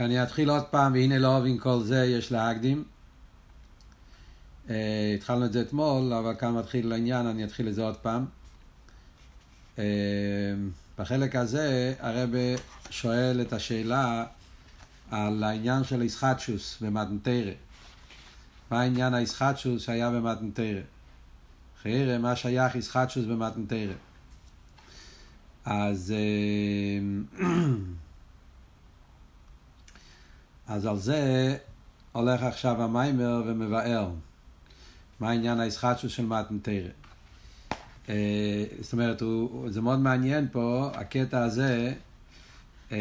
אני אתחיל עוד פעם, והנה לא אוהבים כל זה, יש להקדים. Uh, התחלנו את זה אתמול, אבל כאן מתחיל העניין, אני אתחיל את זה עוד פעם. Uh, בחלק הזה הרב שואל את השאלה על העניין של איסחטשוס במתנתרא. מה העניין האיסחטשוס שהיה במתנתרא? חיירה, מה שייך איסחטשוס במתנתרא? אז... Uh, אז על זה הולך עכשיו המיימר ומבאר מה העניין האיסחטשוס של מתנתרא. אה, זאת אומרת, זה מאוד מעניין פה, הקטע הזה, אה,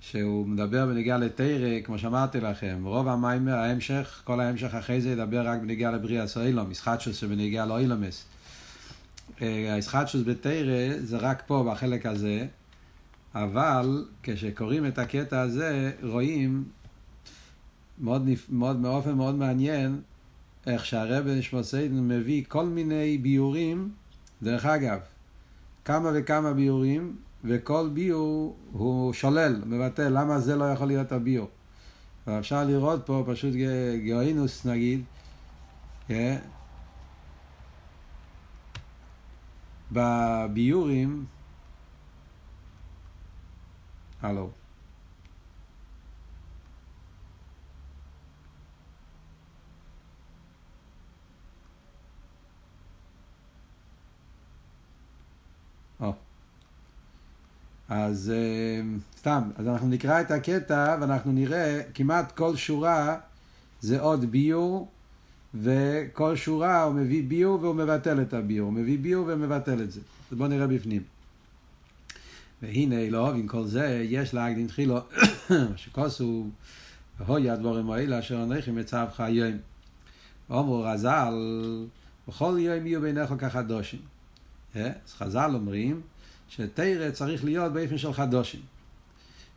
שהוא מדבר בנגיעה לתרא, כמו שאמרתי לכם, רוב המיימר, ההמשך, כל ההמשך אחרי זה ידבר רק בנגיעה לבריאה סוילום, איסחטשוס שבנגיעה לאוילומס. אה, האיסחטשוס בתרא זה רק פה, בחלק הזה, אבל כשקוראים את הקטע הזה, רואים מאוד, מאוד, באופן מאוד מעניין איך שהרב נשמוסיידן מביא כל מיני ביורים, דרך אגב, כמה וכמה ביורים, וכל ביור הוא שולל, מבטל, למה זה לא יכול להיות הביור. ואפשר לראות פה פשוט גאינוס נגיד, כן? בביורים, הלו. אז סתם, אז אנחנו נקרא את הקטע ואנחנו נראה כמעט כל שורה זה עוד ביור וכל שורה הוא מביא ביור והוא מבטל את הביור, הוא מביא ביור ומבטל את זה. אז בואו נראה בפנים. והנה לא עם כל זה יש להקדים תחילו שכוסו הוי הדבורים האלה אשר אנכי מצבך היום. אמרו רז"ל בכל יום יהיו בעיניך כחדושים. אז חז"ל אומרים שתרא צריך להיות באופן של חדושים.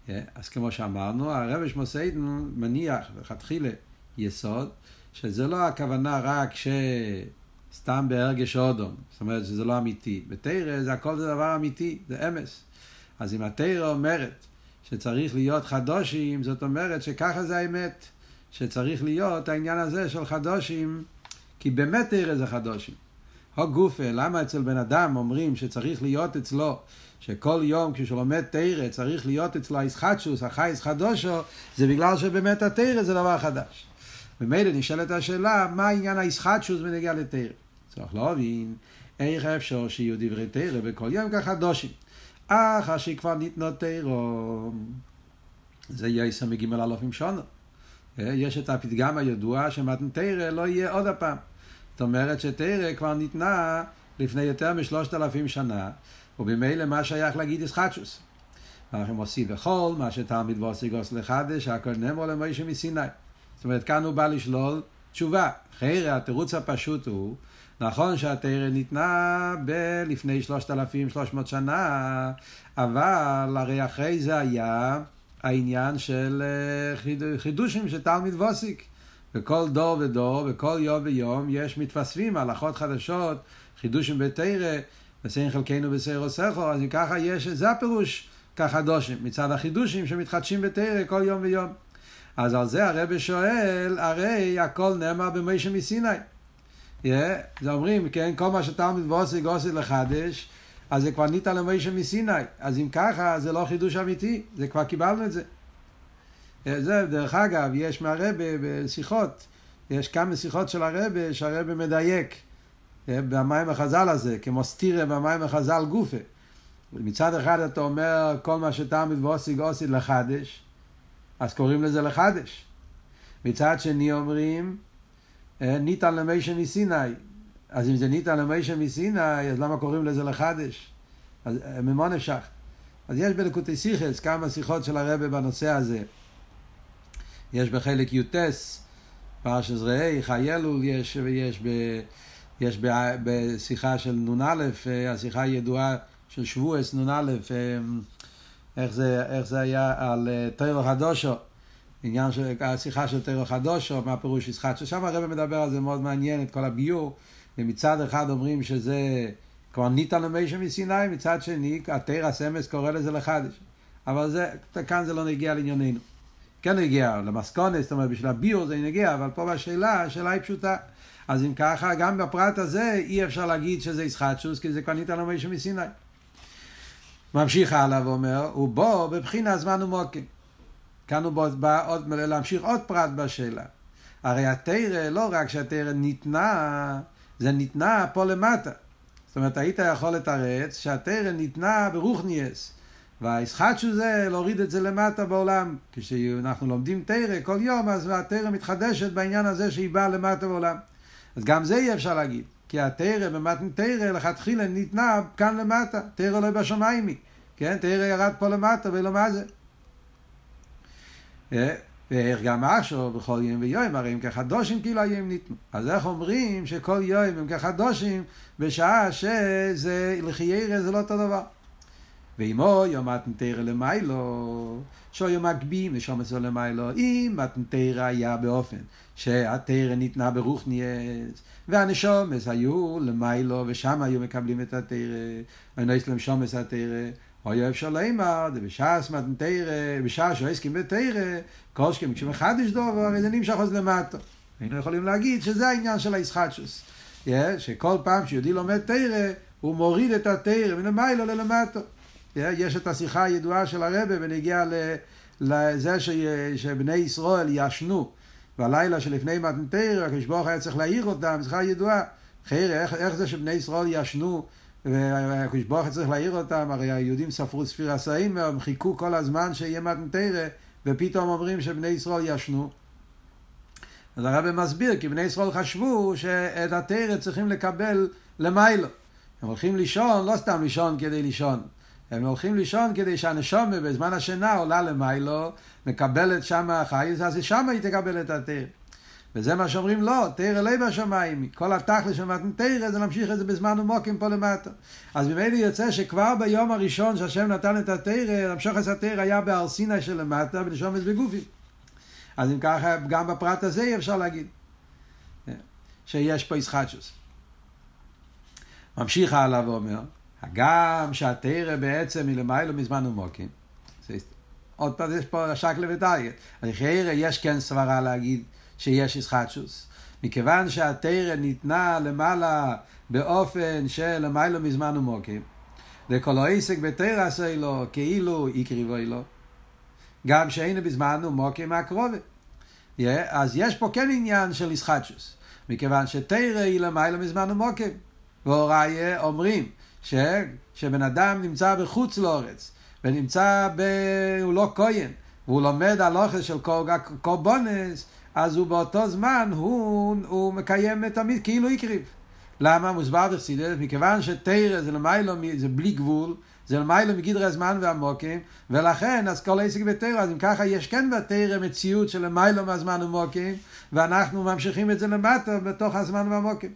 אז כמו שאמרנו, הרב שמוסיידן מניח לכתחילה יסוד, שזה לא הכוונה רק שסתם בהרגש אודום, זאת אומרת שזה לא אמיתי. בתרא זה הכל זה דבר אמיתי, זה אמס. אז אם התרא אומרת שצריך להיות חדושים, זאת אומרת שככה זה האמת, שצריך להיות העניין הזה של חדושים, כי באמת תרא זה חדושים. הו גופה, למה אצל בן אדם אומרים שצריך להיות אצלו, שכל יום כשהוא לומד תרא צריך להיות אצלו הישחטשוס, החייס חדושו, זה בגלל שבאמת התרא זה דבר חדש. ומילא נשאלת השאלה, מה העניין הישחטשוס בנגיע לתרא? צריך להבין איך אפשר שיהיו דברי תרא בכל יום כחדושים. אחר שכבר ניתנו תירו, זה יהיה עשר מגימל אלופים שונו. יש את הפתגם הידוע שמתן תירא לא יהיה עוד הפעם. זאת אומרת שתירא כבר ניתנה לפני יותר משלושת אלפים שנה, ובמילא מה שייך להגיד ישחטשוס. אנחנו מוסיף בכל מה שתלמיד ועוסיגוס לחדש, הכל נאמר למוישה מסיני. זאת אומרת, כאן הוא בא לשלול תשובה. חיירה, התירוץ הפשוט הוא נכון שהתרא ניתנה ב- לפני 3,300 שנה, אבל הרי אחרי זה היה העניין של אה, חידושים של תלמיד ווסיק. וכל דור ודור, וכל יום ויום, יש מתווספים הלכות חדשות, חידושים בתרא, וסיין חלקנו בסיירו סכו, אז אם ככה יש, זה הפירוש כחדושים, מצד החידושים שמתחדשים בתרא כל יום ויום. אז על זה הרב שואל, הרי הכל נאמר במשה מסיני. Yeah, זה אומרים, כן, כל מה שתלמיד ועושה גוסי לחדש, אז זה כבר ניתן למוישה מסיני. אז אם ככה, זה לא חידוש אמיתי, זה כבר קיבלנו את זה. זה, דרך אגב, יש מהרבה בשיחות, יש כמה שיחות של הרבה, שהרבה מדייק במים החז"ל הזה, כמו סטירה במים החז"ל גופה. מצד אחד אתה אומר, כל מה שתלמיד ועושה גוסי לחדש, אז קוראים לזה לחדש. מצד שני אומרים, ניתן למיישה מסיני. אז אם זה ניתן למיישה מסיני, אז למה קוראים לזה לחדש? אז ממון אפשר. אז יש בלקוטי סיכס כמה שיחות של הרבה בנושא הזה. יש בחלק יוטס, פרשס ראה, חיילול, יש, יש, ב, יש ב, בשיחה של נ"א, השיחה הידועה של שבועס נ"א, איך איך זה היה על תוירו חדושו. עניין של השיחה של תרא חדושו, מה פירוש ישחט, ששם הרב מדבר על זה מאוד מעניין, את כל הביור, ומצד אחד אומרים שזה כבר ניתן למשה מסיני, מצד שני, התרא סמס קורא לזה לחדש. אבל זה, כאן זה לא נגיע לענייננו. כן נגיע למסכונת, זאת אומרת בשביל הביור זה נגיע, אבל פה בשאלה, השאלה היא פשוטה. אז אם ככה, גם בפרט הזה אי אפשר להגיד שזה ישחטשוס, כי זה כבר ניתן למישהו מסיני. ממשיך הלאה ואומר, הוא בו בבחינה זמן ומוקים. כאן הוא בא עוד, להמשיך עוד פרט בשאלה. הרי התרא, לא רק שהתרא ניתנה, זה ניתנה פה למטה. זאת אומרת, היית יכול לתרץ שהתרא ניתנה ברוכניאס. והישחטשו זה להוריד את זה למטה בעולם. כשאנחנו לומדים תרא כל יום, אז התרא מתחדשת בעניין הזה שהיא באה למטה בעולם. אז גם זה אי אפשר להגיד. כי התרא במתן תרא לכתחילה ניתנה כאן למטה. תרא לא בשמיים היא. כן? תרא ירד פה למטה ולא מה זה. ואיך גם אשו בכל יום ויום, הרי הם כחדושים כאילו היום ניתנו. אז איך אומרים שכל יום הם כחדושים בשעה שזה לחיירה זה לא אותו דבר. ואימו יום מתנתרא למיילו, יום מקבים לשום אצלו למיילו, אם מתנתרא היה באופן שהתרא ניתנה ברוכניאס, והנשומס היו למיילו, ושם היו מקבלים את התרא, ונויס להם שומס התרא. אפשר לאמר, בשעס מתנתרא, בשעה שהוא הסכים בתרא, קושקים כשמחדש דובר, הרי זה נמשך אז למטה. היינו יכולים להגיד שזה העניין של הישחטשוס. Yeah, שכל פעם שיהודי לומד תרא, הוא מוריד את התרא מלמיילו ללמטה. Yeah, יש את השיחה הידועה של הרבה בנגיע לזה ש... שבני ישראל ישנו בלילה שלפני מתנתרא, הקדוש ברוך היה צריך להעיר אותם, שיחה ידועה. חיירה, איך, איך זה שבני ישראל ישנו והקדוש ברוך צריך להעיר אותם, הרי היהודים ספרו ספיר עשאים, הם חיכו כל הזמן שיהיה מתנתרא, ופתאום אומרים שבני ישראל ישנו. אז הרב מסביר, כי בני ישראל חשבו שאת התרא צריכים לקבל למיילו. הם הולכים לישון, לא סתם לישון כדי לישון. הם הולכים לישון כדי שהנשומה בזמן השינה עולה למיילו, מקבלת שם חייס, אז שם היא תקבל את התרא. וזה מה שאומרים לא, תרא לא בשמיים, כל התכלס של מתן תרא זה להמשיך את זה בזמן ומוקים פה למטה. אז ממילא יוצא שכבר ביום הראשון שהשם נתן את התרא, למשוך את התרא היה בהר סיני של למטה ולשומץ בגופי. אז אם ככה, גם בפרט הזה אי אפשר להגיד שיש פה ישחטשוס. ממשיך הלאה ואומר, הגם שהתרא בעצם למעלה מזמן ומוקים, עוד פעם יש פה שקלה וטייגת. אז יש כן סברה להגיד שיש ישחטשוס. מכיוון שהתרא ניתנה למעלה באופן של למיילו מזמן ומוקים, וכל העסק בתרא עשה לו כאילו יקריבו לו, גם שאין בזמן ומוקים מהקרובת. Yeah, אז יש פה כן עניין של ישחטשוס, מכיוון שתרא היא למיילו מזמן ומוקים. והוראי אומרים ש, שבן אדם נמצא בחוץ לאורץ, ונמצא ב... הוא לא כהן, והוא לומד הלוכס של קורבונס, אז הוא באותו זמן, הוא, הוא מקיים את המצווה, כאילו הקריב. למה? מוסבר בחסידות, מכיוון שתרא זה למיילו, זה בלי גבול, זה למיילו מגדרי הזמן והמוקים, ולכן, אז כל עסק בתרא, אז אם ככה יש כן בתרא מציאות של למיילו מהזמן ומוקים, ואנחנו ממשיכים את זה למטה בתוך הזמן והמוקים.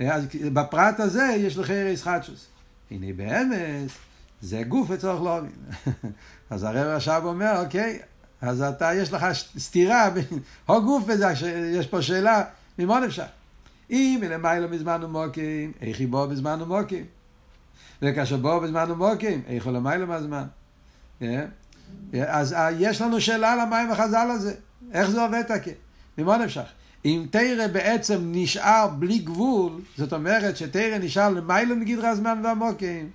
אז בפרט הזה יש ערס חדשוס. הנה באמת, זה גוף לצורך לא אז הרב עכשיו אומר, אוקיי, אז אתה, יש לך סתירה בין הגוף וזה, יש פה שאלה, ממה נפשך? אם מלמעלה בזמן ומוקים, איך היא בוא בזמן ומוקים? וכאשר בוא בזמן ומוקים, איך הוא למעלה מהזמן? כן? אז אה, יש לנו שאלה למה עם החז"ל הזה, איך זה עובד תקה? ממה נפשך? אם תרא בעצם נשאר בלי גבול, זאת אומרת שתרא נשאר למעלה מגדרי הזמן והמוקים,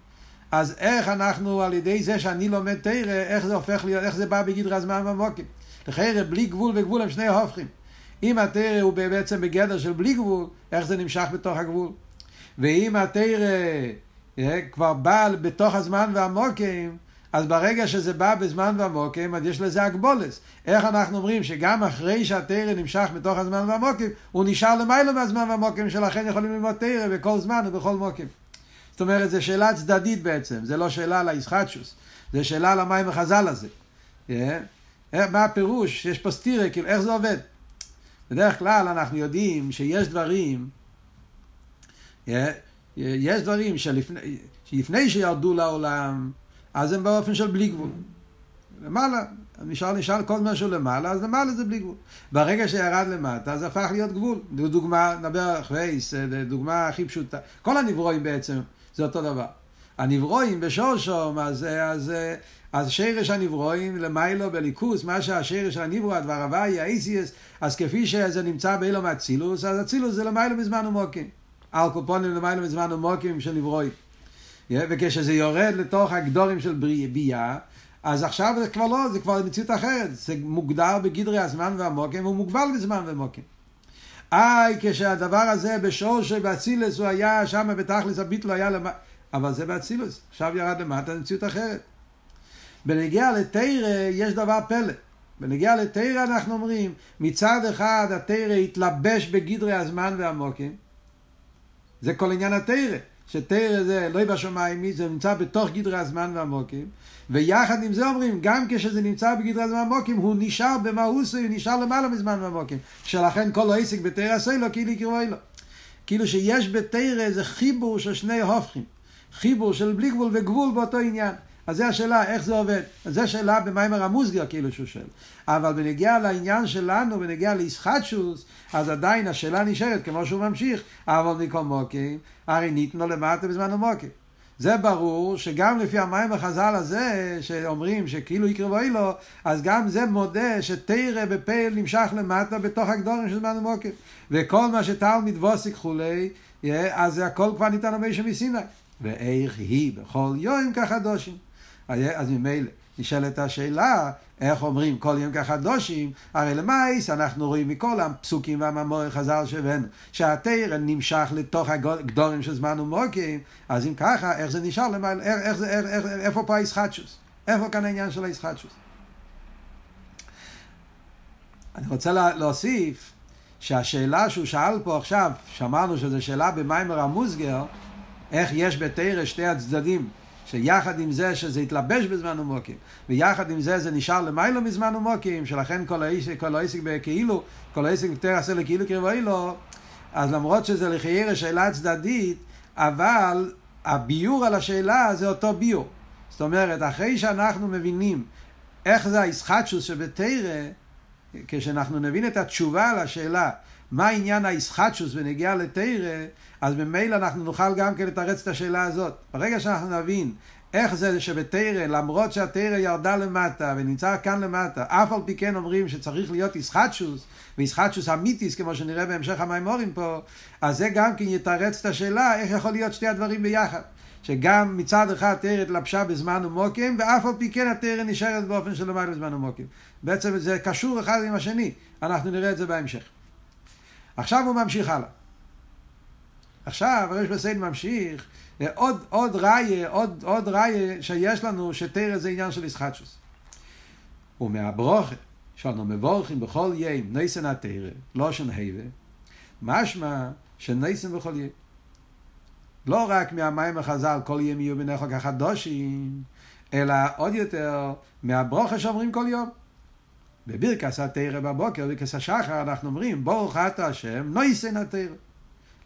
אז איך אנחנו, על ידי זה שאני לומד תרא, איך זה הופך להיות, איך זה בא בגדרי הזמן והמוקים? לחיירה, בלי גבול וגבול הם שני ההופכים. אם התרא הוא בעצם בגדר של בלי גבול, איך זה נמשך בתוך הגבול? ואם התרא אה, כבר בא בתוך הזמן והמוקים, אז ברגע שזה בא בזמן והמוקים, אז יש לזה הגבולס. איך אנחנו אומרים שגם אחרי שהתרא נמשך בתוך הזמן והמוקים, הוא נשאר למעלה מהזמן והמוקים, שלכן יכולים ללמוד תרא בכל זמן ובכל מוקים. זאת אומרת, זו שאלה צדדית בעצם, זה לא שאלה על הישחטשוס, זה שאלה על המים החז"ל הזה. Yeah. אה, מה הפירוש? יש פה סטירה, כאילו, איך זה עובד? בדרך כלל אנחנו יודעים שיש דברים, yeah, יש דברים שלפני, שלפני שירדו לעולם, אז הם באופן של בלי גבול. למעלה, נשאר, נשאר כל זמן שהוא למעלה, אז למעלה זה בלי גבול. ברגע שירד למטה, זה הפך להיות גבול. דוגמה, נדבר אחרי, דוגמה הכי פשוטה. כל הנברואים בעצם, זה אותו דבר. הנברואים בשורשום, אז, אז, אז שרש הנברואים למיילו בליכוס, מה שהשרש הנברו, הדבר הוואי, האיסיאס, אז כפי שזה נמצא באילו מאצילוס, אז אצילוס זה למיילו בזמן ומוקים. על קופונים למיילו בזמן ומוקים של נברואים. וכשזה יורד לתוך הגדורים של ביאה, אז עכשיו זה כבר לא, זה כבר מציאות אחרת, זה מוגדר בגדרי הזמן והמוקים, והוא מוגבל בזמן ומוקים. איי, כשהדבר הזה בשור שבאצילס הוא היה שם בתכלס הביטלו היה למטה, אבל זה באצילוס, עכשיו ירד למטה, זה מציאות אחרת. בנגיע לתרא יש דבר פלא. בנגיע לתרא אנחנו אומרים, מצד אחד התרא התלבש בגדרי הזמן והמוקים, זה כל עניין התרא. שתרא זה לא בשמיים, זה נמצא בתוך גדרי הזמן והמוקים, ויחד עם זה אומרים, גם כשזה נמצא בגדרי הזמן והמוקים, הוא נשאר במאוסו, הוא נשאר למעלה מזמן והמוקים, שלכן כל העסק בתרא עשה לו, כאילו יקראו לו. כאילו שיש בתרא איזה חיבור של שני הופכים, חיבור של בלי גבול וגבול באותו עניין. אז זו השאלה, איך זה עובד. אז זו שאלה במיימר המוסגר, כאילו שהוא שואל. אבל בנגיע לעניין שלנו, בנגיע לישחטשוס, אז עדיין השאלה נשארת, כמו שהוא ממשיך, אבל מכל מוקים, הרי ניתנו למטה בזמן המוקים. זה ברור שגם לפי המים החז"ל הזה, שאומרים שכאילו יקרבו לו, אז גם זה מודה שתרא בפייל נמשך למטה בתוך הגדורים של זמן המוקים. וכל מה שתלמיד ווסיק כולי, אז הכל כבר ניתן למישהו מסיני. ואיך היא בכל יום כחדושים. אז ממילא נשאלת השאלה, איך אומרים כל יום כחדושים, הרי למייס אנחנו רואים מכל הפסוקים והממורי חז"ל שהבאנו, שהתרא נמשך לתוך הגדורים של זמן ומוקים, אז אם ככה, איך זה נשאר למעלה, איך, איך, איך, איך, איפה פה הישחטשוס? איפה כאן העניין של הישחטשוס? אני רוצה להוסיף שהשאלה שהוא שאל פה עכשיו, שאמרנו שזו שאלה במיימר המוסגר, איך יש בתרא שתי הצדדים שיחד עם זה שזה התלבש בזמן ומוקים, ויחד עם זה זה נשאר למיילו מזמן ומוקים, שלכן כל העסק, כל העסק בכאילו, כל העסק יותר עשה לכאילו קרבוי לו, אז למרות שזה לחיירה שאלה צדדית, אבל הביור על השאלה זה אותו ביור. זאת אומרת, אחרי שאנחנו מבינים איך זה הישחטשוס שבתרא, כשאנחנו נבין את התשובה על השאלה מה עניין הישחטשוס בנגיעה לתרא, אז ממילא אנחנו נוכל גם כן לתרץ את השאלה הזאת. ברגע שאנחנו נבין איך זה שבתרא, למרות שהתרא ירדה למטה ונמצא כאן למטה, אף על פי כן אומרים שצריך להיות ישחטשוס, וישחטשוס אמיתיס, כמו שנראה בהמשך המימורים פה, אז זה גם כן יתרץ את השאלה איך יכול להיות שתי הדברים ביחד. שגם מצד אחד תרא התלבשה בזמן ומוקים, ואף על פי כן התרא נשארת באופן של למעלה בזמן ומוקים. בעצם זה קשור אחד עם השני, אנחנו נראה את זה בהמשך. עכשיו הוא ממשיך הלאה. עכשיו הרש בסיין ממשיך, עוד, עוד ראיה, עוד, עוד ראיה שיש לנו שתרא זה עניין של ישחטשוס. ומהברוכה שאנו מבורכים בכל יים ניסן התרא, לא שנהבה, משמע שניסן בכל יים. לא רק מהמים החז"ל כל ים יהיו בני חוק החדושים, אלא עוד יותר מהברוכה שאומרים כל יום. בברכס התרא בבוקר, בברכס השחר, אנחנו אומרים, ברוך אתה השם, נויסן התרא.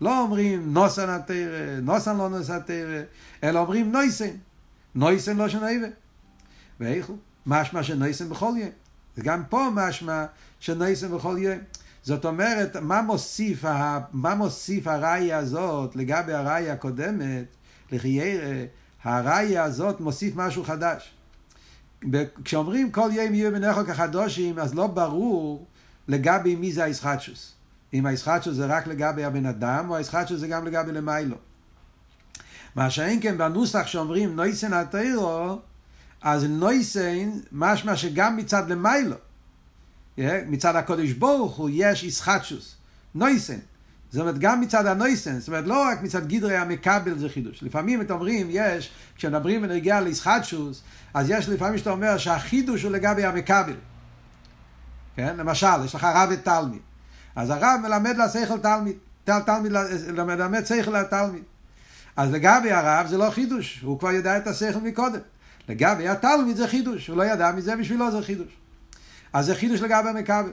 לא אומרים נוסן התרא, נוסן לא נוסן התרא, אלא אומרים נויסן. נויסן לא שנאיבה. ואיך הוא? משמע שנויסן בכל יום. וגם פה משמע שנויסן בכל יום. זאת אומרת, מה מוסיף, מה מוסיף הראיה הזאת לגבי הראיה הקודמת, לחיירה, הראיה הזאת מוסיף משהו חדש. כשאומרים כל יום יהיו בנכו כחדושים, אז לא ברור לגבי מי זה הישחטשוס. אם הישחטשוס זה רק לגבי הבן אדם, או הישחטשוס זה גם לגבי למיילו. מה שאין כן בנוסח שאומרים נויסן התירו, אז נויסן משמע שגם מצד למיילו. מצד הקודש ברוך הוא יש ישחטשוס. נויסן. זאת אומרת, גם מצד הנויסן, זאת אומרת, לא רק מצד גדרי המקבל זה חידוש. לפעמים אתם אומרים, יש, כשמדברים בנגיעה לישחטשוס, אז יש לפעמים שאתה אומר שהחידוש הוא לגבי המקבל. כן? למשל, יש לך רב ותלמיד. אז הרב מלמד לשכל תלמיד. תלמיד מלמד שכל לתלמיד. אז לגבי הרב זה לא חידוש, הוא כבר יודע את השכל מקודם. לגבי התלמיד זה חידוש, הוא לא ידע מזה, בשבילו זה חידוש. אז זה חידוש לגבי המקבל.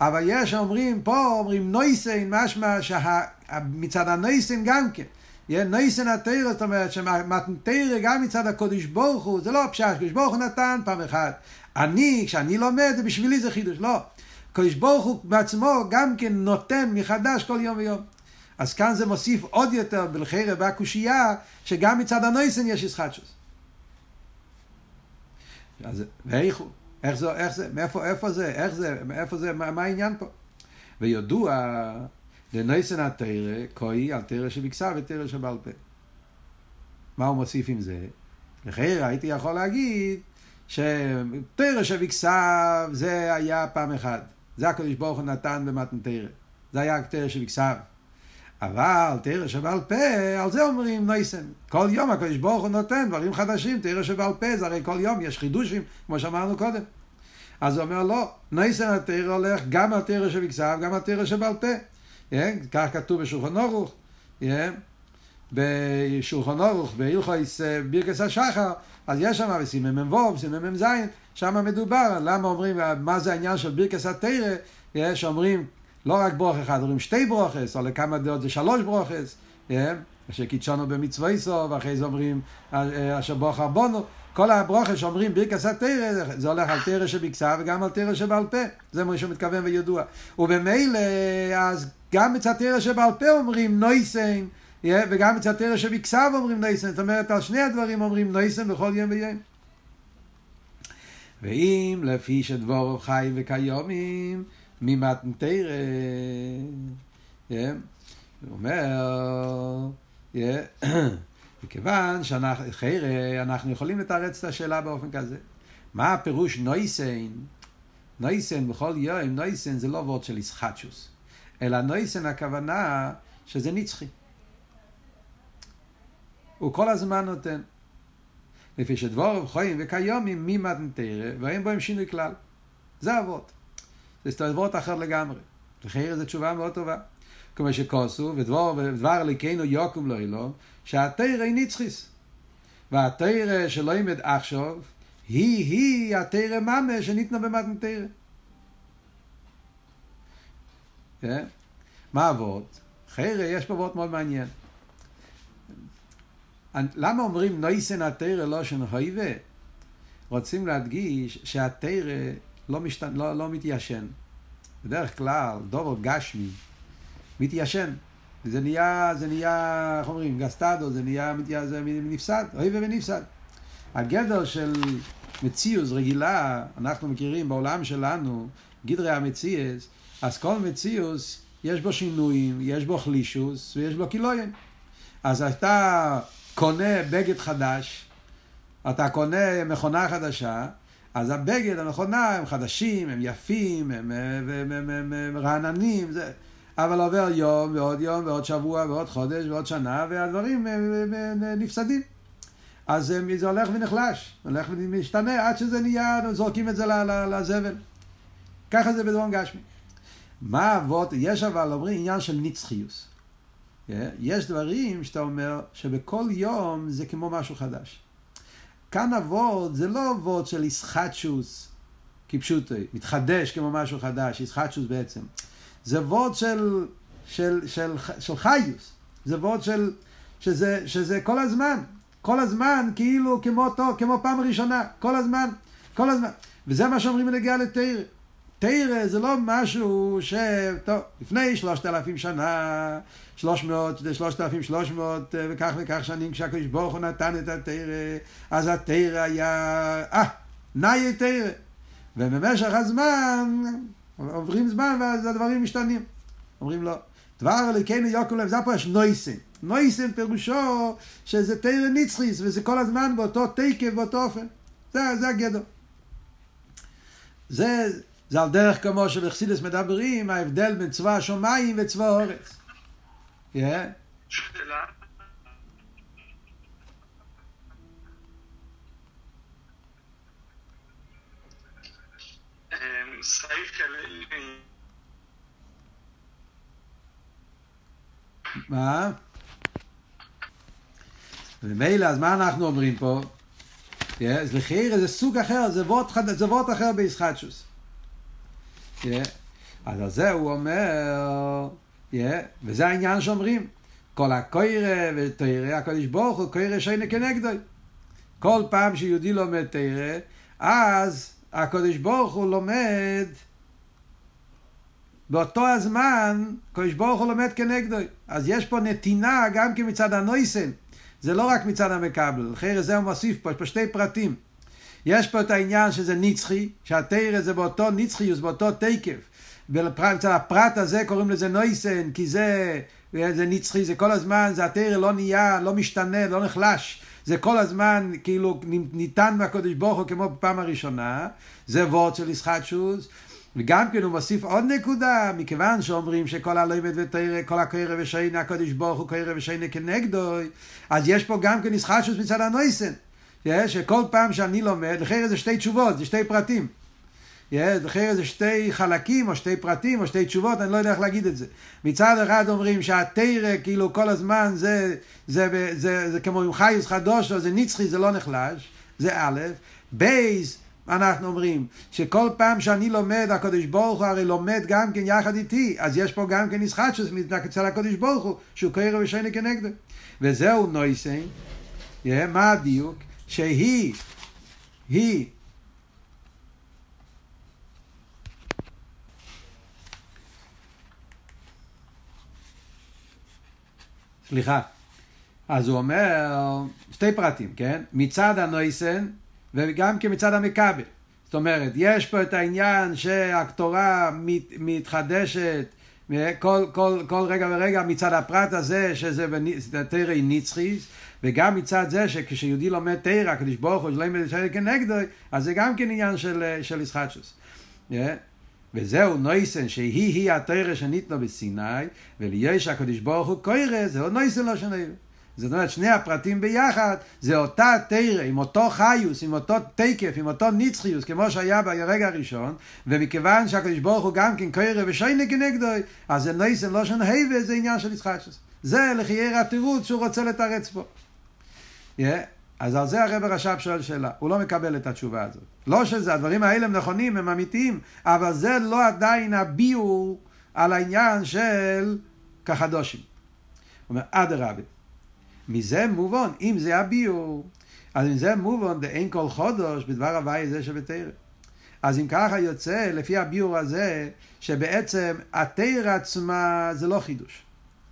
אבל יש אומרים, פה אומרים נויסן, משמע שמצד הנויסן גם כן. נויסן התרא, זאת אומרת שמתנתרא גם מצד הקודש ברוך הוא, זה לא פשט, קודש ברוך הוא נתן פעם אחת. אני, כשאני לומד, בשבילי זה חידוש, לא. קודש ברוך הוא בעצמו גם כן נותן מחדש כל יום ויום. אז כאן זה מוסיף עוד יותר בלחרב והקושייה, שגם מצד הנויסן יש ישחטשוס. אז ואיך הוא? איך זה, איך זה, מאיפה, איפה זה, איך זה, מאיפה זה, מה, מה העניין פה? וידוע, דנייסן התרא, כהי על תרא שבכסה ותרא שבעל פה. מה הוא מוסיף עם זה? לכן הייתי יכול להגיד שתרא שבכסה זה היה פעם אחת. זה הקדוש ברוך הוא נתן במתן תרא. זה היה תרא שבכסה. אבל תרא שבעל פה, על זה אומרים נייסן. כל יום הקדוש ברוך הוא נותן דברים חדשים, תרא שבעל פה, זה הרי כל יום יש חידושים, כמו שאמרנו קודם. אז הוא אומר, לא, נייסן התרא הולך גם על תרא שבכסף, גם על תרא שבעל פה. Yeah, כך כתוב בשולחן אורוך, yeah, בשולחן אורוך, בהלכויס בירקס השחר, אז יש שם בסימן מ"ו, בסימן מ"ז, שם מדובר למה אומרים, מה זה העניין של בירקס התרא, שאומרים לא רק ברוך אחד, אומרים שתי ברוכס, או לכמה דעות זה שלוש ברוכס, אשר קידשנו במצווה סוף, ואחרי זה אומרים אשר ברוך ארבונו, כל הברוכס שאומרים ברכס התרא, זה הולך על תרא שבכסה וגם על תרא שבעל פה, זה מה שהוא מתכוון וידוע. וממילא, אז גם מצד תרא שבעל פה אומרים נויסן, וגם מצד תרא שבכסה אומרים נויסן, זאת אומרת על שני הדברים אומרים נויסן בכל יום ויום. ואם לפי שדבורו חי וקיומים, ממתן תרא. הוא אומר, מכיוון חיירה, אנחנו יכולים לתרץ את השאלה באופן כזה. מה הפירוש נויסן? נויסן בכל יום, נויסן זה לא וורד של איסחטשוס, אלא נויסן הכוונה שזה נצחי. הוא כל הזמן נותן. לפי שדבורם חיים ממתן תרא, ואין בהם שינוי כלל. זה אבות. זה סתובבות אחר לגמרי. לחייר זו תשובה מאוד טובה. כמו שכוסו, ודבר, ודבר ליקנו יוקום לא אילו, שהתרא היא נצחיס. והתרא שלא ימד עכשיו, היא היא התרא ממש שניתנה במתן תרא. כן? מה אבות? חיירה יש פה אבות מאוד מעניין. למה אומרים נויסן התרא לא שנהויבה? רוצים להדגיש שהתרא לא, משת... לא, לא מתיישן. בדרך כלל, דובר גשמי מתיישן. זה נהיה, זה נהיה, איך אומרים, גסטדו, זה נהיה, זה נפסד, אוי ונפסד. הגדר של מציאוס רגילה, אנחנו מכירים בעולם שלנו, גדרי המציאס, אז כל מציאוס, יש בו שינויים, יש בו חלישוס ויש בו קילויים. אז אתה קונה בגד חדש, אתה קונה מכונה חדשה, אז הבגד, המכונה, הם חדשים, הם יפים, הם, הם, הם, הם, הם, הם רעננים, זה... אבל עובר יום ועוד יום ועוד שבוע ועוד חודש ועוד שנה והדברים נפסדים. אז זה הולך ונחלש, הולך ומשתנה עד שזה נהיה, זורקים את זה לזבל. ככה זה בדרום גשמי. מה אבות, יש אבל אומרים עניין של נצחיוס. יש דברים שאתה אומר שבכל יום זה כמו משהו חדש. כאן הוורד זה לא וורד של איסחטשוס, כפשוטו, מתחדש כמו משהו חדש, איסחטשוס בעצם. זה וורד של, של, של, של חיוס, זה וורד של, שזה, שזה כל הזמן, כל הזמן כאילו כמו, כמו פעם ראשונה, כל הזמן, כל הזמן. וזה מה שאומרים בנגיעה לתרא. תרא זה לא משהו ש... טוב, לפני שלושת אלפים שנה, שלוש מאות, שלושת אלפים שלוש מאות וכך וכך שנים כשהקדוש ברוך הוא נתן את התרא, אז התרא היה, אה, נאי תרא. ובמשך הזמן, עוברים זמן ואז הדברים משתנים. אומרים לו, דבר אלוקינו יוקם לב, זה פה יש נויסן. נויסן פירושו שזה תרא נצחיס, וזה כל הזמן באותו תקף, באותו אופן. זה, זה הגדר. זה, זה על דרך כמו שבחסידס מדברים, ההבדל בין צבא השמיים וצבא האורץ. מה? ומילא, אז מה אנחנו אומרים פה? אז לחיר זה סוג אחר, זה וורט אחר בישחטשוס. אז על זה הוא אומר, וזה העניין שאומרים, כל הקוירה ותוירה, הקדוש ברוך הוא קוירה שיינה כנגדו. כל פעם שיהודי לומד תוירה, אז הקדוש ברוך הוא לומד באותו הזמן, הקדוש ברוך הוא לומד כנגדו. אז יש פה נתינה גם כן מצד הנויסן. זה לא רק מצד המקבל. אחרי זה הוא מוסיף פה, יש פה שתי פרטים. יש פה את העניין שזה נצחי, שהתרא זה באותו נצחיוס, באותו תקף. ואצל הפרט הזה קוראים לזה נויסן, כי זה, זה נצחי, זה כל הזמן, זה התרא לא נהיה, לא משתנה, לא נחלש. זה כל הזמן כאילו ניתן מהקודש ברוך הוא כמו בפעם הראשונה, זה וורד של ישחטשוס, וגם כן הוא מוסיף עוד נקודה, מכיוון שאומרים שכל הלמד ותרא, כל הקרא ושיינה, הקודש ברוך הוא קרא ושיינה כנגדו, אז יש פה גם כן ישחטשוס מצד הנויסן. שכל פעם שאני לומד, לכן זה שתי תשובות, זה שתי פרטים. לכן זה שתי חלקים, או שתי פרטים, או שתי תשובות, אני לא יודע איך להגיד את זה. מצד אחד אומרים שהתרא, כאילו כל הזמן זה, זה, זה, זה, זה כמו עם חיוס חדוש, או זה נצחי, זה לא נחלש, זה א', בייס, אנחנו אומרים שכל פעם שאני לומד, הקדוש ברוך הוא הרי לומד גם כן יחד איתי, אז יש פה גם כן ישחטשוס אצל הקדוש ברוך הוא, שהוא קרא ושני כנגדו. וזהו נויסן, מה הדיוק? שהיא, היא, סליחה. אז הוא אומר שתי פרטים, כן? מצד הנויסן וגם כמצד המכבל. זאת אומרת, יש פה את העניין שהקטורה מת, מתחדשת כל, כל, כל רגע ורגע מצד הפרט הזה שזה תרא נצחיס וגם מצד זה שכשיהודי לומד תרא, הקדוש ברוך הוא ילמד את כנגדו, אז זה גם כן עניין של, של ישחטשוס. וזהו נויסן שהיא היא התרא שניתנו בסיני, וליש הקדוש ברוך הוא קוירא, זהו נויסן לא שני. זאת אומרת, שני הפרטים ביחד, זה אותה תרא, עם אותו חיוס, עם אותו תקף, עם אותו נצחיוס, כמו שהיה ברגע הראשון, ומכיוון שהקדוש ברוך הוא גם כן קוירא ושיינה כנגדו, אז זה נויסן לא שני, וזה עניין של יצחקשוס. זה לחייר התירוץ שהוא רוצה לתרץ פה. Yeah. אז על זה הרב רש"ב שואל שאלה, הוא לא מקבל את התשובה הזאת. לא שזה, הדברים האלה הם נכונים, הם אמיתיים, אבל זה לא עדיין הביאור על העניין של כחדושים. הוא אומר, אדרבה, מזה מובן, אם זה הביאור, אז אם זה מובן, אין כל חודש בדבר הוואי זה שבתרא. אז אם ככה יוצא, לפי הביאור הזה, שבעצם התרא עצמה זה לא חידוש.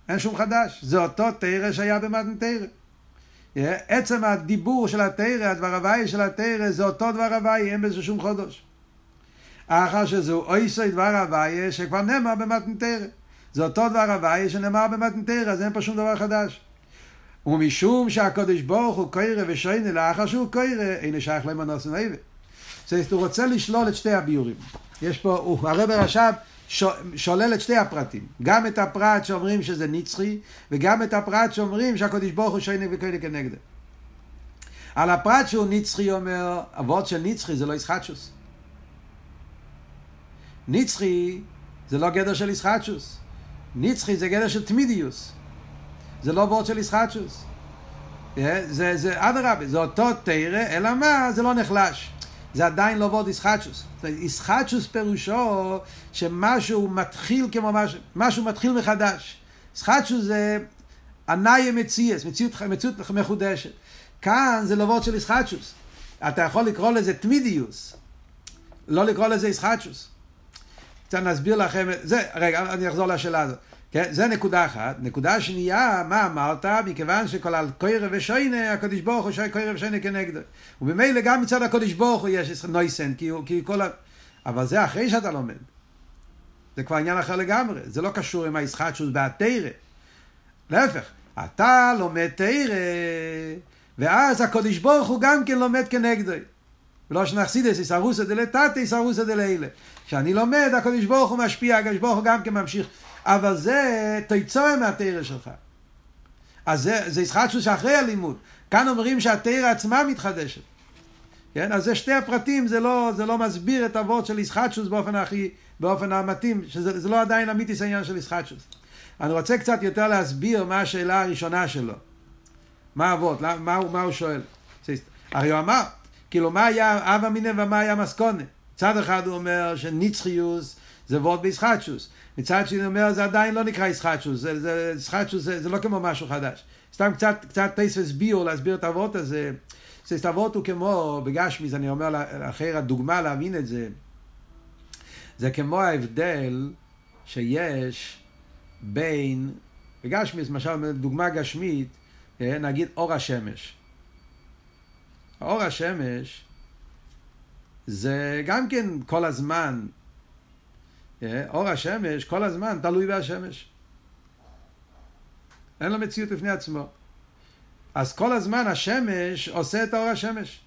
אין שום חדש, זה אותו תרא שהיה במתן תרא. עצם הדיבור של התרא, הדבר הוואי של התרא, זה אותו דבר הוואי, אין בזה שום חודש. אחר שזהו אויסוי דבר הוואי שכבר נאמר במתן. זה אותו דבר הוואי שנאמר במתן אז אין פה שום דבר חדש. ומשום שהקדוש ברוך הוא קוירא ושיינה לאחר שהוא קוירא, אין שייך למנוס ומעבר. זאת הוא רוצה לשלול את שתי הביורים. יש פה, הרב רש"ב שולל את שתי הפרטים. גם את הפרט שאומרים שזה נצחי, וגם את הפרט שאומרים שהקדוש ברוך הוא שיינה וקוירא כנגדה. על הפרט שהוא נצחי אומר, אבות של נצחי זה לא ישחטשוס. נצחי זה לא גדר של ישחטשוס. נצחי זה גדר של תמידיוס. זה לא וורד של ישחטשוס. זה, זה אדרבה, זה אותו תרא, אלא מה? זה לא נחלש. זה עדיין לא וורד ישחטשוס. ישחטשוס פירושו שמשהו מתחיל כמו משהו, משהו מתחיל מחדש. ישחטשוס זה ענאי מציאס, מציאות, מציאות מחודשת. כאן זה לא וורד של ישחטשוס. אתה יכול לקרוא לזה תמידיוס, לא לקרוא לזה ישחטשוס. אני נסביר לכם, זה, רגע, אני אחזור לשאלה הזאת. כן? זה נקודה אחת. נקודה שנייה, מה אמרת? מכיוון שכל על קוירה ושיינה, הקדוש ברוך הוא שי קוירה ושיינה כנגדו. וממילא גם מצד הקדוש ברוך הוא יש נויסן, כי, כי כל ה... אבל זה אחרי שאתה לומד. זה כבר עניין אחר לגמרי. זה לא קשור עם הישחטשוס בהתרא. להפך, אתה לומד תרא, ואז הקדוש ברוך הוא גם כן לומד כנגדו. ולא שנחסידס, איסרוסא דלתתא, איסרוסא דלילה. כשאני לומד, הקדוש ברוך הוא משפיע, הקדוש ברוך הוא גם כן ממשיך. אבל זה תיצור מהתרא שלך. אז זה, זה ישחטשוס שאחרי הלימוד. כאן אומרים שהתרא עצמה מתחדשת. כן? אז זה שתי הפרטים, זה לא, זה לא מסביר את אבות של ישחטשוס באופן הכי, באופן המתאים, שזה לא עדיין אמיתיס העניין של ישחטשוס. אני רוצה קצת יותר להסביר מה השאלה הראשונה שלו. מה אבות? מה, מה, מה הוא שואל? הרי הוא אמר, כאילו מה היה אבא מיניה ומה היה מסקונה? מצד אחד הוא אומר שנצחיוס זה וורד בישחטשוס. מצד שני אומר זה עדיין לא נקרא ישחטשוס, זה, זה, ישחטשוס זה, זה לא כמו משהו חדש. סתם קצת, קצת טייסס ביור להסביר את האבות הזה. את האבות הוא כמו, בגשמיס אני אומר אחר הדוגמה להבין את זה, זה כמו ההבדל שיש בין, בגשמיס, למשל דוגמה גשמית, אה, נגיד אור השמש. אור השמש זה גם כן כל הזמן, אור השמש כל הזמן תלוי בהשמש. אין לו מציאות בפני עצמו. אז כל הזמן השמש עושה את האור השמש.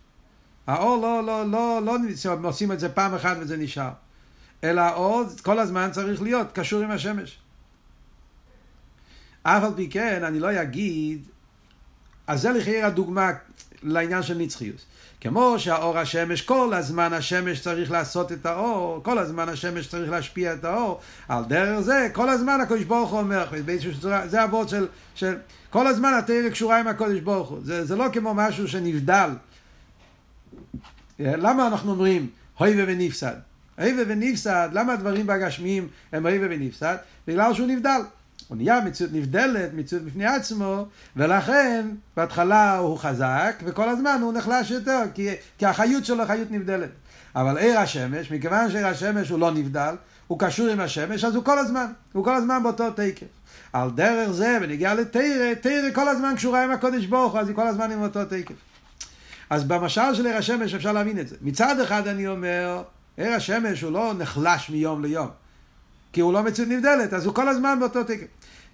האור לא, לא, לא, לא, לא עושים את זה פעם אחת וזה נשאר. אלא האור כל הזמן צריך להיות קשור עם השמש. אף על פי כן, אני לא אגיד, אז זה לכי הדוגמה לעניין של נצחיות. כמו שהאור השמש, כל הזמן השמש צריך לעשות את האור, כל הזמן השמש צריך להשפיע את האור, על דרך זה, כל הזמן הקדוש ברוך הוא אומר, זה אבות של, של, כל הזמן התרא קשורה עם הקדוש ברוך הוא, זה, זה לא כמו משהו שנבדל. למה אנחנו אומרים, הוי ונפסד? הוי ונפסד, למה הדברים בגשמיים הם הוי ונפסד? בגלל שהוא נבדל. הוא נהיה מציאות נבדלת, מציאות בפני עצמו, ולכן בהתחלה הוא חזק, וכל הזמן הוא נחלש יותר, כי, כי החיות שלו חיות נבדלת. אבל עיר השמש, מכיוון שעיר השמש הוא לא נבדל, הוא קשור עם השמש, אז הוא כל הזמן, הוא כל הזמן באותו תקף. על דרך זה, ונגיע לתרא, תרא כל הזמן קשורה עם הקודש ברוך הוא, אז היא כל הזמן עם אותו תקף. אז במשל של עיר השמש אפשר להבין את זה. מצד אחד אני אומר, עיר השמש הוא לא נחלש מיום ליום. כי הוא לא מציאות נבדלת, אז הוא כל הזמן באותו תקן.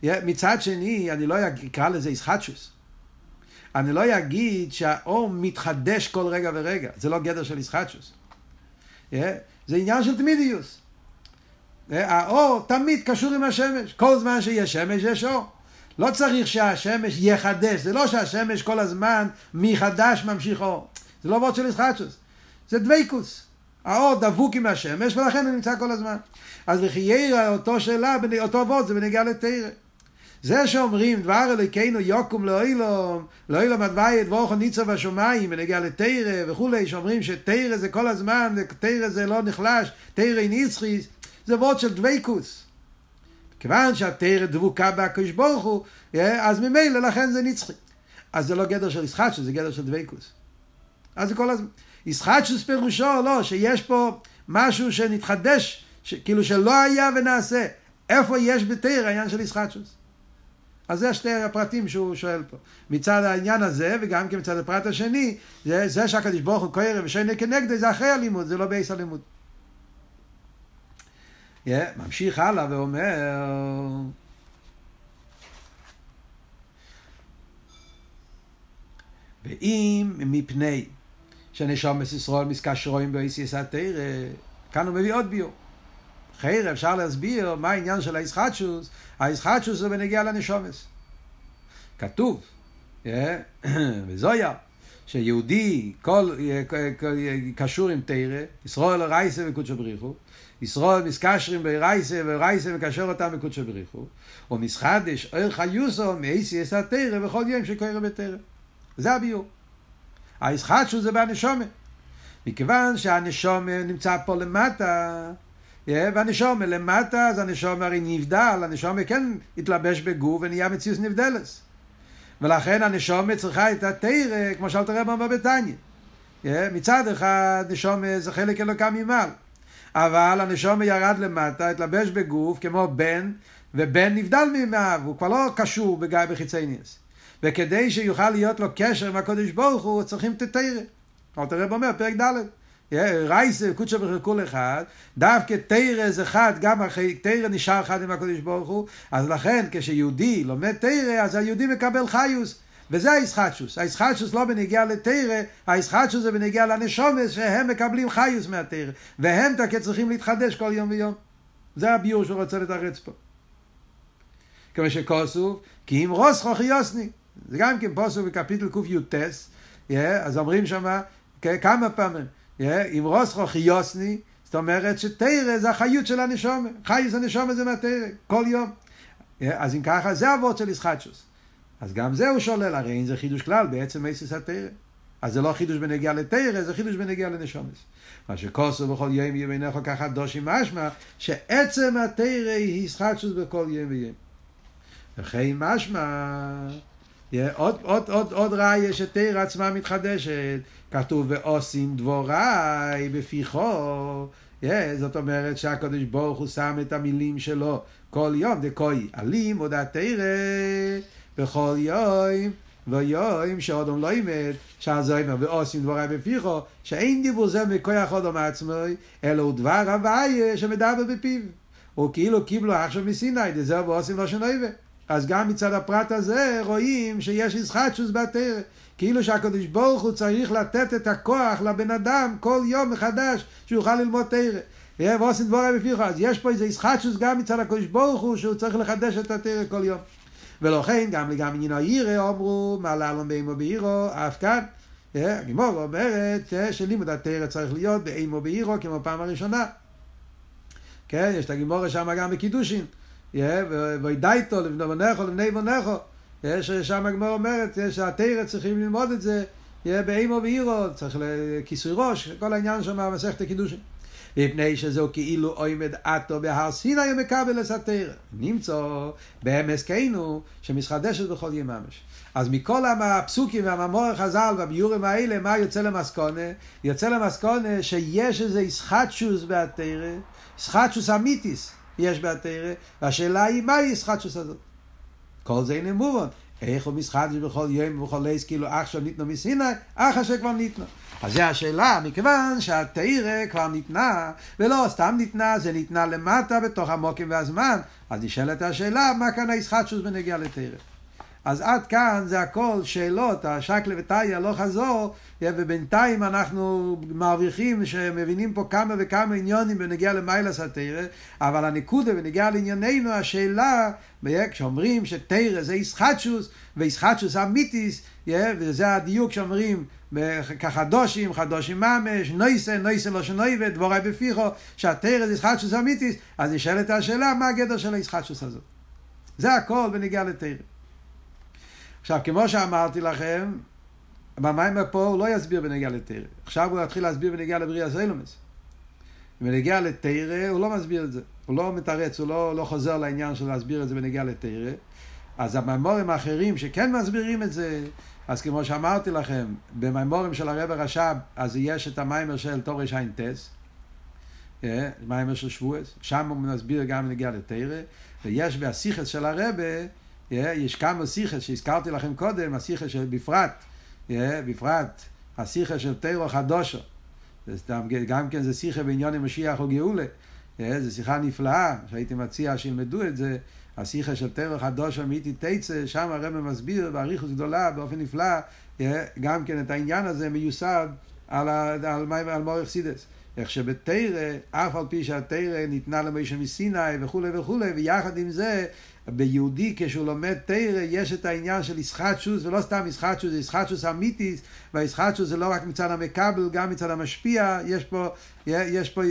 מצד שני, אני לא אקרא לזה איסחטשוס. אני לא אגיד שהאור מתחדש כל רגע ורגע, זה לא גדר של איסחטשוס. זה עניין של תמידיוס. האור תמיד קשור עם השמש, כל זמן שיש שמש יש אור. לא צריך שהשמש יחדש, זה לא שהשמש כל הזמן מחדש ממשיך אור. זה לא וורד של איסחטשוס, זה דבייקוס. האור דבוק עם השמש ולכן הוא נמצא כל הזמן. אז לחיירה אותו שאלה, אותו וורד זה בנגיעה לתרא. זה שאומרים דבר אלוקינו יוקום לאילום, לאילום הדווי דבורכו ניצו בשמיים, בנגיע לתרא וכולי, שאומרים שתרא זה כל הזמן, תרא זה לא נחלש, תרא נצחיס, זה וורד של דבייקוס. כיוון שהתרא דבוקה בהקדוש ברוך הוא, אז ממילא לכן זה נצחי. אז זה לא גדר של ישחטשוס, זה גדר של דבייקוס. אז זה כל הזמן. ישחטשוס פירושו, לא, שיש פה משהו שנתחדש, ש... כאילו שלא היה ונעשה. איפה יש בתרא העניין של ישחטשוס? אז זה שתי הפרטים שהוא שואל פה. מצד העניין הזה, וגם כן מצד הפרט השני, זה, זה שהקדוש ברוך הוא קורא ושני כנגדו, זה אחרי הלימוד, זה לא בייס הלימוד. Yeah, ממשיך הלאה ואומר... ואם מפני שנשום ישראל מסקשרוים באיסיס התרא, כאן הוא מביא עוד ביור. חייר אפשר להסביר מה העניין של הישחטשוס, הישחטשוס זה בנגיע לנשומס. כתוב, וזויה, שיהודי כל, קשור עם תרא, ישראל רייסה וקודשו בריחו, ישראל מסקשרים ברייסה ורייסה מקשר אותם בקודשו בריחו, ומסחדש אור חיוסו מאיסי אס התרא בכל יום שקורא בתרא. זה הביור. הישחטשוס זה בנשומה. מכיוון שהנשומה נמצא פה למטה, והנשום למטה, אז הנשום הרי נבדל, הנשום כן התלבש בגוף ונהיה מציאות נבדלס. ולכן הנשום צריכה את התרא, כמו שאלת הרב אמר בתניא. מצד אחד נשום זה חלק אלוקה ממעל. אבל הנשום ירד למטה, התלבש בגוף כמו בן, ובן נבדל ממאב, הוא כבר לא קשור בגיא בחיצי ניאס. וכדי שיוכל להיות לו קשר עם הקודש ברוך הוא, צריכים את התרא. אלת הרב אומר, פרק ד'. רייסה קודשא ברוך כל אחד, דווקא תרא זה חד, גם אחרי תרא נשאר חד עם הקדוש ברוך הוא, אז לכן כשיהודי לומד תרא, אז היהודי מקבל חיוס. וזה הישחטשוס. הישחטשוס לא בנגיע לתרא, הישחטשוס זה בנגיע לנשומס שהם מקבלים חיוס מהתרא. והם תקי צריכים להתחדש כל יום ויום. זה הביור שהוא רוצה לתרץ פה. כמו שכוסוף, כי אם רוס חוכי יוסני. זה גם כן פוסו בקפיטל קי"ט, אז אומרים שם כמה פעמים. אם רוסחו חיוסני, זאת אומרת שתרא זה החיות של הנשומה. חייס הנשומה זה מהתרא, כל יום. אז אם ככה, זה אבות של ישחטשוס. אז גם זה הוא שולל, הרי אין זה חידוש כלל, בעצם מייסס התרא. אז זה לא חידוש בנגיע לתרא, זה חידוש בנגיע לנשומס. מה שכוסו בכל יום ימינך ככה דושי משמע, שעצם התרא היא ישחטשוס בכל יום ויום. וכי משמע, עוד, עוד, עוד, עוד ראיה שתרא עצמה מתחדשת. כתוב ועושים דבוריי בפיחו. Yeah, זאת אומרת שהקדוש ברוך הוא שם את המילים שלו כל יום, דקוי אלים עוד התרא בכל יום ויום שאודום לא ימת, שהזוימר ועושים דברי בפיחו, שאין דיבור זה מכוח אודום עצמו, אלא הוא דבר הוויה שמדבר בפיו. הוא כאילו קיבלו עכשיו מסיני, דזר ועושים לא שנויבה. אז גם מצד הפרט הזה רואים שיש ישחטשוס בתרא. כאילו שהקדוש ברוך הוא צריך לתת את הכוח לבן אדם כל יום מחדש שיוכל ללמוד תרא. ועושים דבורי בפיך, אז יש פה איזה ישחטשוס גם מצד הקדוש ברוך הוא שהוא צריך לחדש את התרא כל יום. ולכן גם לגבי עניין העירה אמרו מעלה אלון באימו בעירו, אף כאן. הגימור אומרת שלימוד התרא צריך להיות באימו בעירו כמו פעם הראשונה. כן, יש את הגימורה שם גם בקידושין. לבנו בנכו לבני בנכו. יש שם הגמור אומרת שהתרא צריכים ללמוד את זה באימו ואירו, צריך לכיסוי ראש, כל העניין שם במסכת הקידושין. מפני שזהו כאילו עומד עטו בהר סיני ומקבל את התרא. נמצא באמס כנו שמתחדשת בכל יום ממש. אז מכל הפסוקים והמאמור החז"ל והביורים האלה, מה יוצא למסקונה? יוצא למסקונה שיש איזה ישחטשוס בהתרא, ישחטשוס אמיתיס יש בהתרא, והשאלה היא, מהי ישחטשוס הזאת? כל זה אינו מובן. איך הוא מסחדש בכל יום ובכל עץ, כאילו עכשיו ניתנו מסיני, אך אשר כבר ניתנו. אז זו השאלה, מכיוון שהתרא כבר ניתנה, ולא סתם ניתנה, זה ניתנה למטה בתוך המוקים והזמן, אז נשאלת השאלה, מה כאן הישחטשוס בנגיע לתרא? אז עד כאן זה הכל שאלות, השקלה וטאי הלוך חזור, ובינתיים אנחנו מרוויחים שמבינים פה כמה וכמה עניונים בנגיע למיילס התרא, אבל הנקודה בנגיע לענייננו, השאלה, כשאומרים שתרא זה ישחטשוס, וישחטשוס אמיתיס, וזה הדיוק שאומרים כחדושים, חדושים ממש, נויסה, נויסה לא שנויבה, דבורי בפיחו, שהתרא זה ישחטשוס אמיתיס, אז נשאלת השאלה, מה הגדר של הישחטשוס הזאת? זה הכל בנגיע לתרא. עכשיו, כמו שאמרתי לכם, במיימר פה הוא לא יסביר בנגיע לתרא. עכשיו הוא יתחיל להסביר בנגיע לבריאה זלומס. בנגיע לתרא הוא לא מסביר את זה. הוא לא מתרץ, הוא לא, לא חוזר לעניין של להסביר את זה בנגיע לתרא. אז המיימורים האחרים שכן מסבירים את זה, אז כמו שאמרתי לכם, במיימורים של הרב הרש"ב, אז יש את המיימר של תורש עין טס, אה, מיימר של שבועס, שם הוא מסביר גם בנגיע לתרא, ויש בהסיכס של הרבה, יש כמה שיחה שהזכרתי לכם קודם, השיחה של בפרט, בפרט השיחה של תירו חדושו. גם כן זה שיחה בעניין עם משיח או גאולה. זו שיחה נפלאה, שהייתי מציע שילמדו את זה. השיחה של תירו חדושו מאיתי תצא, שם הרב מסביר באריכות גדולה, באופן נפלא, גם כן את העניין הזה מיוסד על, על, על, על מורך סידס. איך שבתרא, אף על פי שהתרא ניתנה למשה מסיני וכולי וכולי, ויחד עם זה ביהודי כשהוא לומד תרא יש את העניין של ישחטשוס, ולא סתם ישחטשוס, זה ישחטשוס אמיתיס, והישחטשוס זה לא רק מצד המקבל, גם מצד המשפיע, יש פה, יש פה,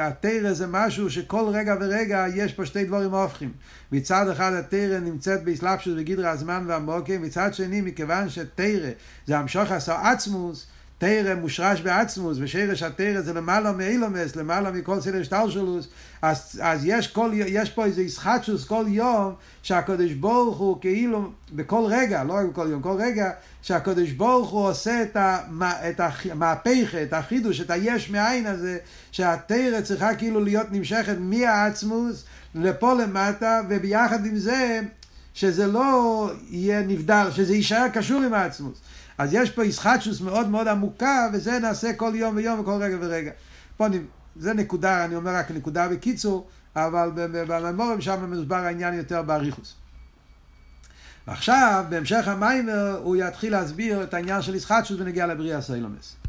התרא זה משהו שכל רגע ורגע יש פה שתי דברים הופכים. מצד אחד התרא נמצאת באסלאפשוס בגדרי הזמן והמוקם, מצד שני מכיוון שתרא זה המשוך עשה עצמוס, תרא מושרש בעצמוס, ושרש התרא זה למעלה מאילומס, למעלה מכל סדר שטלשלוס, אז, אז יש, כל, יש פה איזה ישחטשוס כל יום, שהקדוש ברוך הוא כאילו, בכל רגע, לא רק בכל יום, כל רגע, שהקדוש ברוך הוא עושה את, המה, את המהפכה, את החידוש, את היש מאין הזה, שהתרא צריכה כאילו להיות נמשכת מהעצמוס לפה למטה, וביחד עם זה, שזה לא יהיה נבדל, שזה יישאר קשור עם העצמוס. אז יש פה ישחטשוס מאוד מאוד עמוקה, וזה נעשה כל יום ויום וכל רגע ורגע. פה אני, זה נקודה, אני אומר רק נקודה בקיצור, אבל בממורים שם מסובר העניין יותר באריכוס. ועכשיו, בהמשך המיימר, הוא יתחיל להסביר את העניין של ישחטשוס ונגיע לבריאה סיילומס.